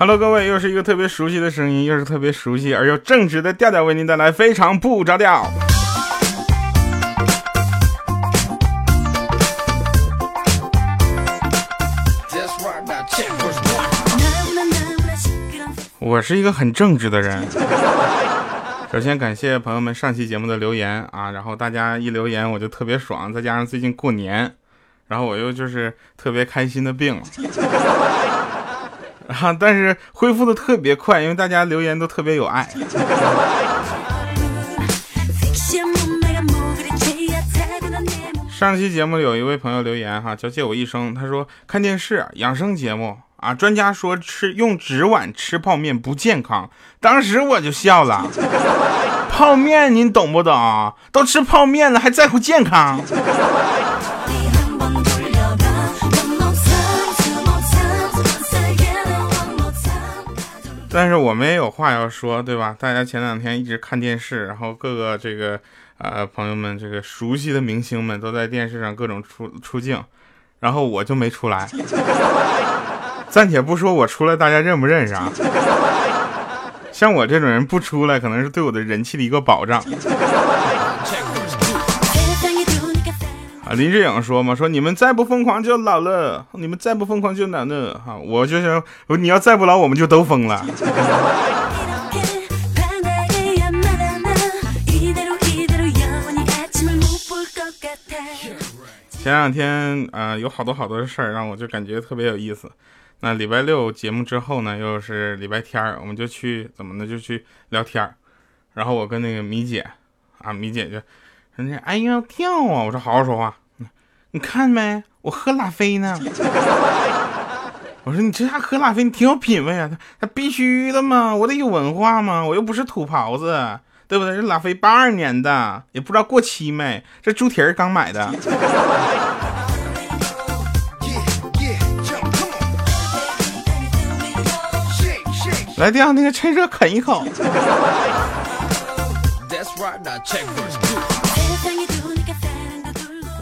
Hello，各位，又是一个特别熟悉的声音，又是特别熟悉而又正直的调调，为您带来非常不着调。我是一个很正直的人。首先感谢朋友们上期节目的留言啊，然后大家一留言我就特别爽，再加上最近过年，然后我又就是特别开心的病了，啊，但是恢复的特别快，因为大家留言都特别有爱。上期节目有一位朋友留言哈，叫借我一生，他说看电视养生节目。啊！专家说吃用纸碗吃泡面不健康，当时我就笑了。泡面您懂不懂？都吃泡面了还在乎健康？但是我们也有话要说，对吧？大家前两天一直看电视，然后各个这个呃朋友们，这个熟悉的明星们都在电视上各种出出镜，然后我就没出来。暂且不说我出来大家认不认识啊？像我这种人不出来，可能是对我的人气的一个保障。啊，林志颖说嘛，说你们再不疯狂就老了，你们再不疯狂就老了。哈，我就想，你要再不老，我们就都疯了。前两天啊，有好多好多的事儿，让我就感觉特别有意思。那礼拜六节目之后呢，又是礼拜天儿，我们就去怎么呢？就去聊天儿。然后我跟那个米姐啊，米姐就说：“哎呀，跳啊！”我说：“好好说话。”你看没？我喝拉菲呢。我说：“你这下喝拉菲，你挺有品位啊！他他必须的嘛，我得有文化嘛，我又不是土袍子，对不对？这拉菲八二年的，也不知道过期没。这猪蹄儿刚买的。”来，这样那个趁热啃一口。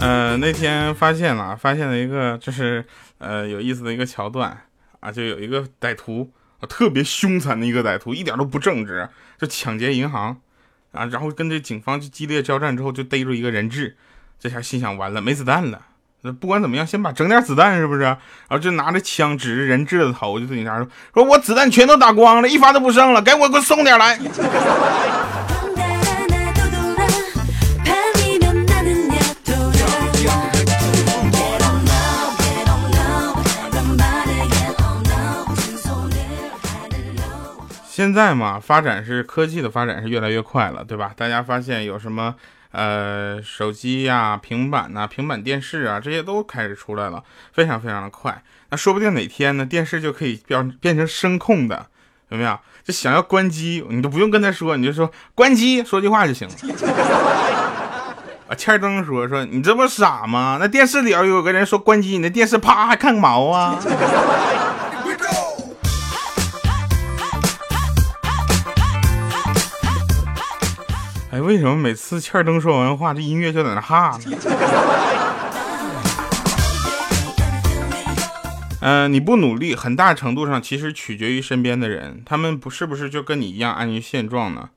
呃，那天发现了，发现了一个就是呃有意思的一个桥段啊，就有一个歹徒，特别凶残的一个歹徒，一点都不正直，就抢劫银行啊，然后跟这警方就激烈交战之后，就逮住一个人质，这下心想完了，没子弹了。那不管怎么样，先把整点子弹，是不是？然后就拿着枪指着人质的头，就对警察说：“说我子弹全都打光了，一发都不剩了，给我给我送点来。”现在嘛，发展是科技的发展是越来越快了，对吧？大家发现有什么？呃，手机呀、平板呐、平板电视啊，这些都开始出来了，非常非常的快。那说不定哪天呢，电视就可以变变成声控的，有没有？就想要关机，你都不用跟他说，你就说关机，说句话就行了。啊，欠灯说说，你这不傻吗？那电视里要有个人说关机，你的电视啪还看个毛啊？为什么每次欠灯说完话，这音乐就在那哈呢？嗯，你不努力，很大程度上其实取决于身边的人，他们不是不是就跟你一样安于现状呢？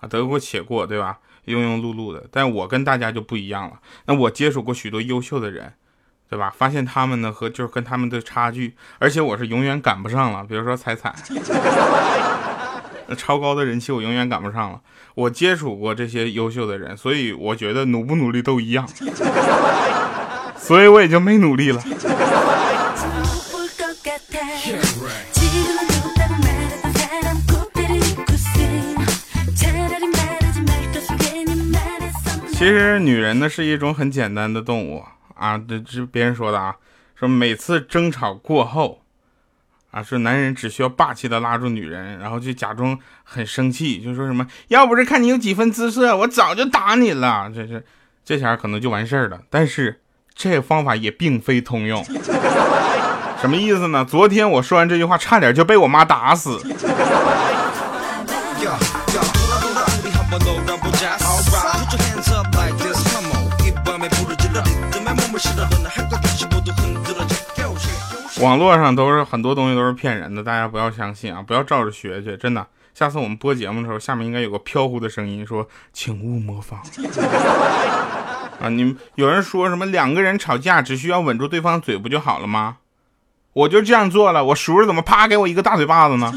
啊，得过且过，对吧？庸庸碌碌的。但我跟大家就不一样了。那我接触过许多优秀的人，对吧？发现他们呢和就是跟他们的差距，而且我是永远赶不上了。比如说彩彩。超高的人气，我永远赶不上了。我接触过这些优秀的人，所以我觉得努不努力都一样，所以我也就没努力了。其实女人呢是一种很简单的动物啊，这这别人说的啊，说每次争吵过后。啊，说男人只需要霸气的拉住女人，然后就假装很生气，就说什么要不是看你有几分姿色，我早就打你了。这是这下可能就完事儿了。但是这方法也并非通用。什么意思呢？昨天我说完这句话，差点就被我妈打死。网络上都是很多东西都是骗人的，大家不要相信啊，不要照着学去，真的。下次我们播节目的时候，下面应该有个飘忽的声音说：“请勿模仿。”啊，你们有人说什么两个人吵架只需要稳住对方嘴不就好了吗？我就这样做了，我叔叔怎么啪给我一个大嘴巴子呢？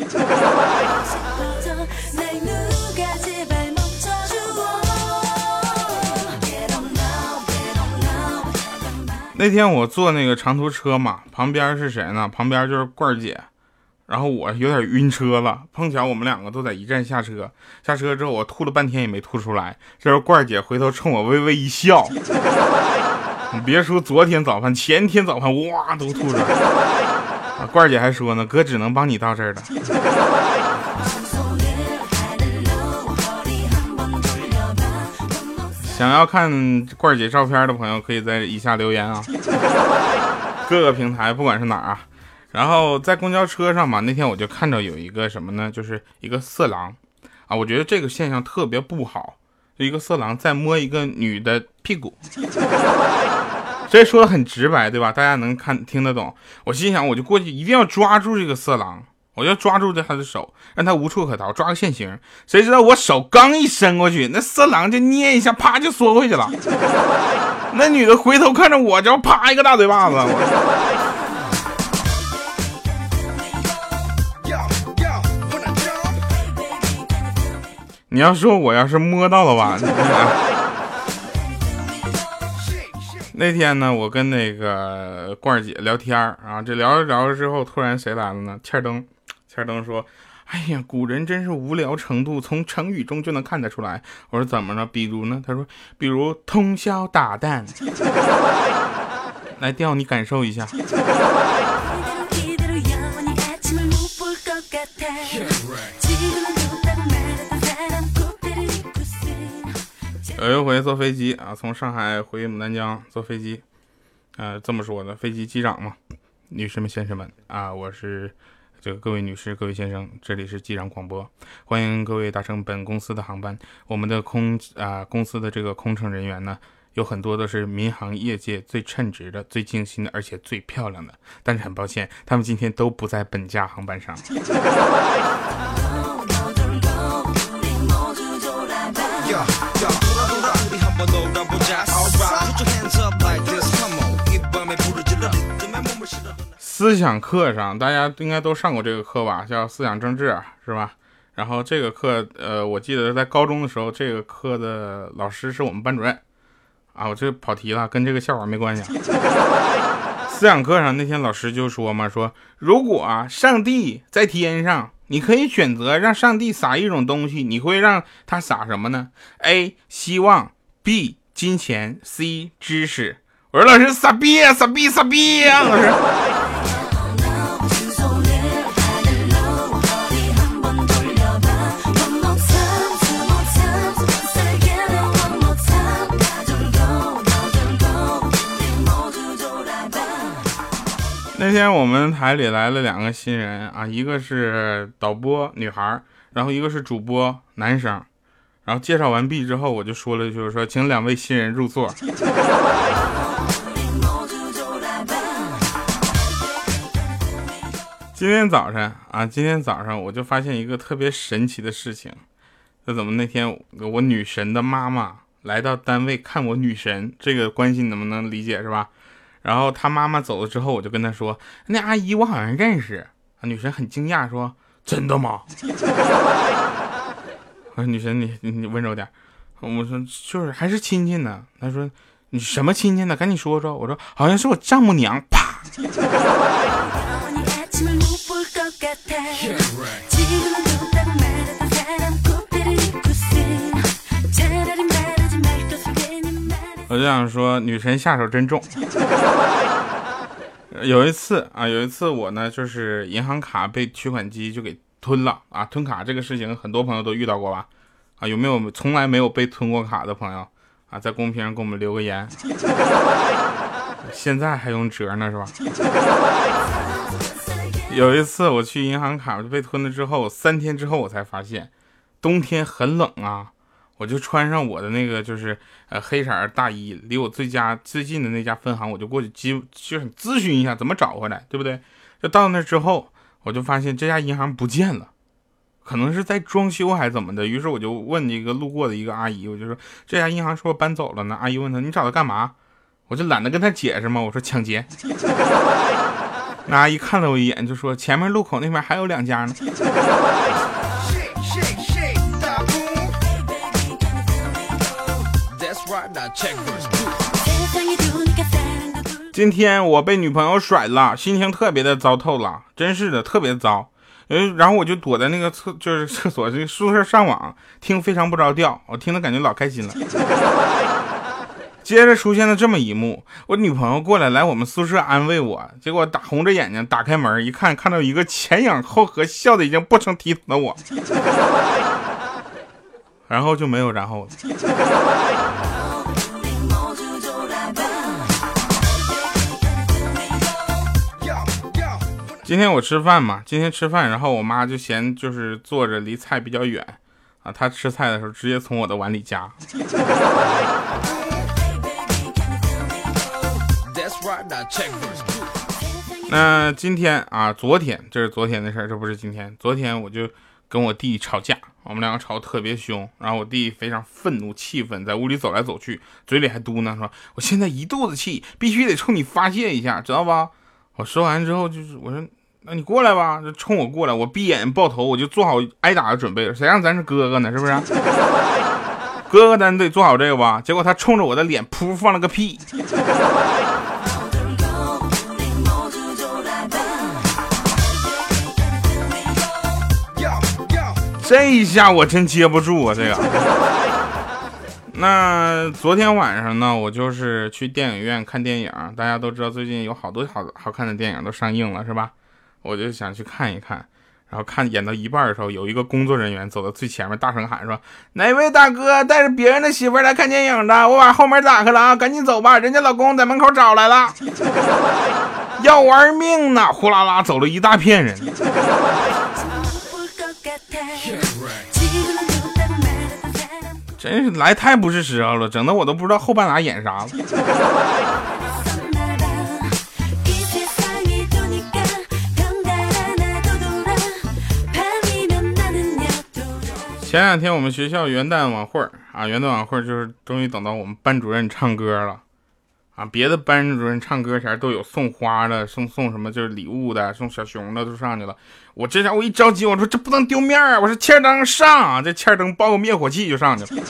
那天我坐那个长途车嘛，旁边是谁呢？旁边就是罐儿姐，然后我有点晕车了，碰巧我们两个都在一站下车。下车之后我吐了半天也没吐出来，这时候罐儿姐回头冲我微微一笑。你别说昨天早饭，前天早饭哇都吐出来。啊，罐儿姐还说呢，哥只能帮你到这儿了。想要看罐儿姐照片的朋友，可以在以下留言啊。各个平台不管是哪儿啊，然后在公交车上嘛，那天我就看到有一个什么呢，就是一个色狼啊，我觉得这个现象特别不好，就一个色狼在摸一个女的屁股，这说的很直白，对吧？大家能看听得懂。我心想，我就过去一定要抓住这个色狼。我就抓住着他的手，让他无处可逃，抓个现行。谁知道我手刚一伸过去，那色狼就捏一下，啪就缩回去了。那女的回头看着我，就啪一个大嘴巴子。你要说我要是摸到了吧？那天呢，我跟那个罐儿姐聊天啊，这聊着聊着之后，突然谁来了呢？欠灯。千灯说：“哎呀，古人真是无聊程度，从成语中就能看得出来。”我说：“怎么了？比如呢？”他说：“比如通宵达旦。”来调你感受一下。有一回坐飞机啊，从上海回牡丹江坐飞机，呃，这么说的，飞机机长嘛，女士们、先生们啊，我是。这个各位女士、各位先生，这里是机长广播，欢迎各位搭乘本公司的航班。我们的空啊公司的这个空乘人员呢，有很多都是民航业界最称职的、最精心的，而且最漂亮的。但是很抱歉，他们今天都不在本架航班上。思想课上，大家应该都上过这个课吧？叫思想政治，是吧？然后这个课，呃，我记得在高中的时候，这个课的老师是我们班主任。啊，我这跑题了，跟这个笑话没关系。思想课上那天老师就说嘛，说如果啊，上帝在天上，你可以选择让上帝撒一种东西，你会让他撒什么呢？A. 希望，B. 金钱，C. 知识。我说老师傻逼啊，傻逼，傻逼啊，老师。那天我们台里来了两个新人啊，一个是导播女孩，然后一个是主播男生。然后介绍完毕之后，我就说了，就是说，请两位新人入座。今天早上啊，今天早上我就发现一个特别神奇的事情，那怎么那天我女神的妈妈来到单位看我女神，这个关系能不能理解是吧？然后他妈妈走了之后，我就跟他说：“那阿姨我好像认识。”女神很惊讶说：“真的吗？”我说：“女神，你你温柔点。”我说：“就是还是亲戚呢。”他说：“你什么亲戚呢？赶紧说说。”我说：“好像是我丈母娘。”啪。我就想说，女神下手真重。有一次啊，有一次我呢，就是银行卡被取款机就给吞了啊！吞卡这个事情，很多朋友都遇到过吧？啊，有没有从来没有被吞过卡的朋友啊？在公屏上给我们留个言。现在还用折呢是吧？有一次我去银行卡被吞了之后，三天之后我才发现，冬天很冷啊。我就穿上我的那个就是呃黑色大衣，离我最家最近的那家分行，我就过去咨就是咨询一下怎么找回来，对不对？就到那之后，我就发现这家银行不见了，可能是在装修还是怎么的。于是我就问一个路过的一个阿姨，我就说这家银行是不是搬走了呢？阿姨问他你找他干嘛？我就懒得跟他解释嘛，我说抢劫。那阿姨看了我一眼，就说前面路口那边还有两家呢。今天我被女朋友甩了，心情特别的糟透了，真是的，特别糟。嗯，然后我就躲在那个厕，就是厕所这宿舍上网听，非常不着调，我听的感觉老开心了。接着出现了这么一幕，我女朋友过来来我们宿舍安慰我，结果打红着眼睛打开门一看，看到一个前仰后合、笑的已经不成体统的我，然后就没有然后了。今天我吃饭嘛，今天吃饭，然后我妈就嫌就是坐着离菜比较远，啊，她吃菜的时候直接从我的碗里夹。那今天啊，昨天这是昨天的事儿，这不是今天。昨天我就跟我弟吵架，我们两个吵得特别凶，然后我弟非常愤怒气愤，在屋里走来走去，嘴里还嘟囔说：“我现在一肚子气，必须得冲你发泄一下，知道吧？”我说完之后，就是我说，那你过来吧，就冲我过来。我闭眼抱头，我就做好挨打的准备了。谁让咱是哥哥呢？是不是？哥哥咱得做好这个吧。结果他冲着我的脸噗放了个屁。这一下我真接不住啊，这个。那昨天晚上呢，我就是去电影院看电影。大家都知道，最近有好多好好看的电影都上映了，是吧？我就想去看一看。然后看演到一半的时候，有一个工作人员走到最前面，大声喊说：“哪位大哥带着别人的媳妇来看电影的？我把后门打开了啊，赶紧走吧，人家老公在门口找来了，要玩命呢！”呼啦啦走了一大片人。真是来太不是时候了，整的我都不知道后半拉演啥了。前两天我们学校元旦晚会啊，元旦晚会就是终于等到我们班主任唱歌了。啊，别的班主任唱歌前都有送花的，送送什么就是礼物的，送小熊的都上去了。我这下我一着急，我说这不能丢面啊！我说欠灯上，这欠灯抱个灭火器就上去了。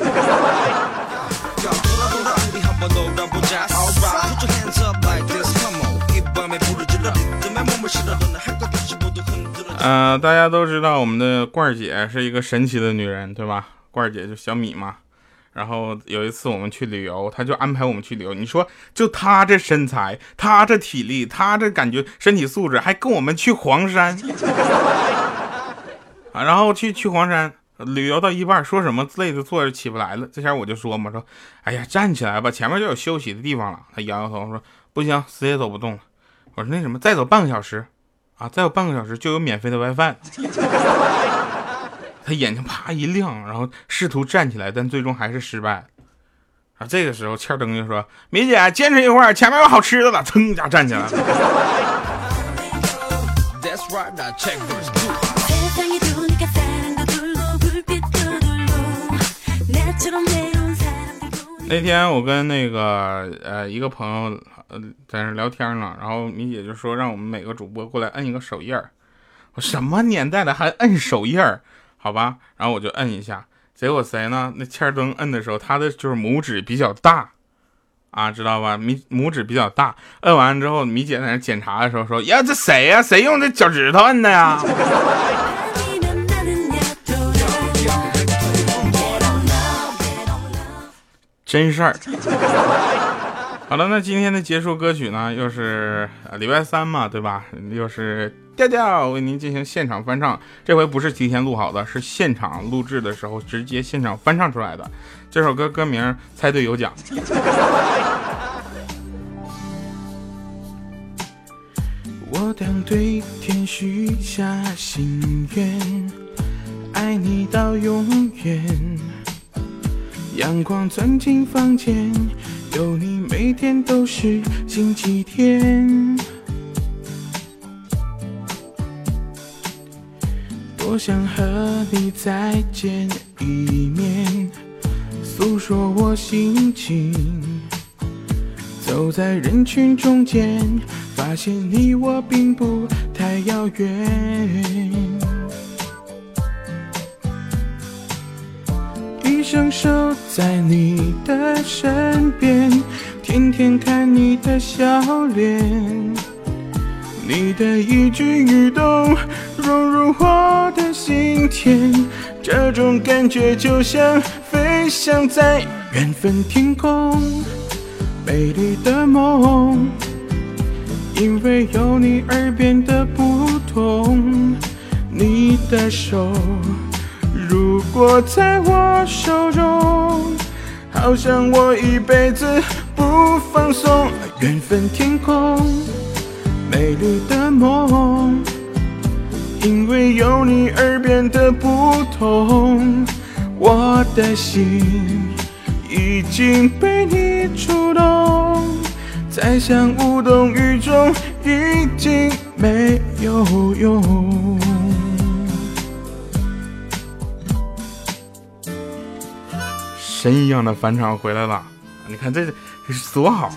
呃，大家都知道我们的罐儿姐是一个神奇的女人，对吧？罐儿姐就小米嘛。然后有一次我们去旅游，他就安排我们去旅游。你说就他这身材，他这体力，他这感觉身体素质，还跟我们去黄山 啊？然后去去黄山旅游到一半，说什么累的坐着起不来了。这下我就说嘛，说哎呀站起来吧，前面就有休息的地方了。他摇摇头说不行，死也走不动了。我说那什么，再走半个小时啊，再有半个小时就有免费的 WiFi。他眼睛啪一亮，然后试图站起来，但最终还是失败了。啊，这个时候欠灯就说：“米姐，坚持一会儿，前面有好吃的了。”噌一下站起来了。那天我跟那个呃一个朋友呃在那聊天呢，然后米姐就说让我们每个主播过来摁一个手印儿。我什么年代了还摁手印儿？好吧，然后我就摁一下，结果谁呢？那欠灯摁的时候，他的就是拇指比较大，啊，知道吧？米拇指比较大，摁完之后，米姐在那检查的时候说：“呀，这谁呀？谁用这脚趾头摁的呀？” 真事儿。好了，那今天的结束歌曲呢？又是礼拜三嘛，对吧？又是。调调为您进行现场翻唱，这回不是提前录好的，是现场录制的时候直接现场翻唱出来的。这首歌歌名猜对有奖。我当对天许下心愿，爱你到永远。阳光钻进房间，有你每天都是星期天。多想和你再见一面，诉说我心情。走在人群中间，发现你我并不太遥远。一生守在你的身边，天天看你的笑脸，你的一举一动融入我的心田，这种感觉就像飞翔在缘分天空，美丽的梦，因为有你而变得不同，你的手。如果在我手中，好像我一辈子不放松。缘分天空，美丽的梦，因为有你而变得不同。我的心已经被你触动，再想无动于衷已经没有用。神一样的返场回来了，你看这这是多好，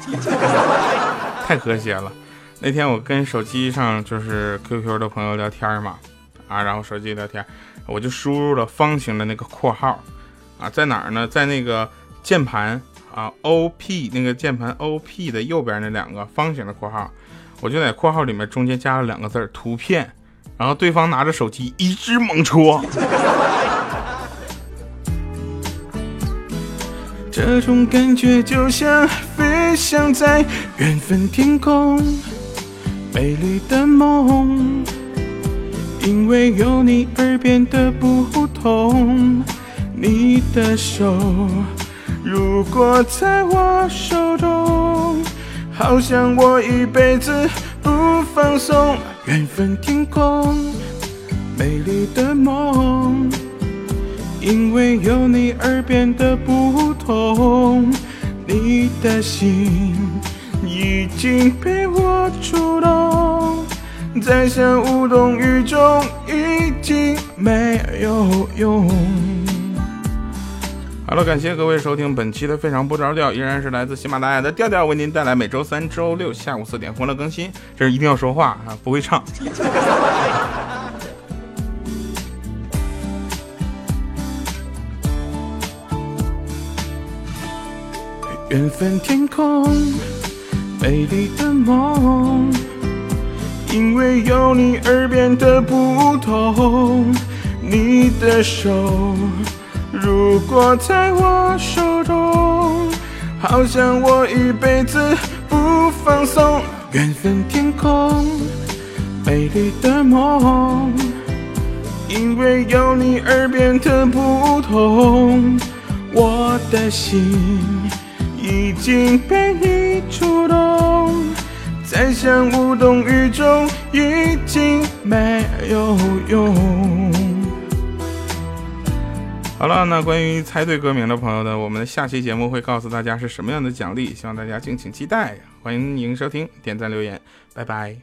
太和谐了。那天我跟手机上就是 QQ 的朋友聊天嘛，啊，然后手机聊天，我就输入了方形的那个括号，啊，在哪儿呢？在那个键盘啊，OP 那个键盘 OP 的右边那两个方形的括号，我就在括号里面中间加了两个字图片，然后对方拿着手机一直猛戳。这种感觉就像飞翔在缘分天空，美丽的梦，因为有你而变得不同。你的手如果在我手中，好像我一辈子不放松。缘分天空，美丽的梦。因为有你而变得不同，你的心已经被我触动，再想无动于衷已经没有用。好了，感谢各位收听本期的非常不着调，依然是来自喜马拉雅的调调为您带来每周三、周六下午四点欢乐更新。这是一定要说话啊，不会唱。缘分天空，美丽的梦，因为有你而变得不同。你的手如果在我手中，好像我一辈子不放松。缘分天空，美丽的梦，因为有你而变得不同。我的心。已经被你触动，再想无动于衷已经没有用。好了，那关于猜对歌名的朋友呢，我们下期节目会告诉大家是什么样的奖励，希望大家敬请期待。欢迎收听，点赞留言，拜拜。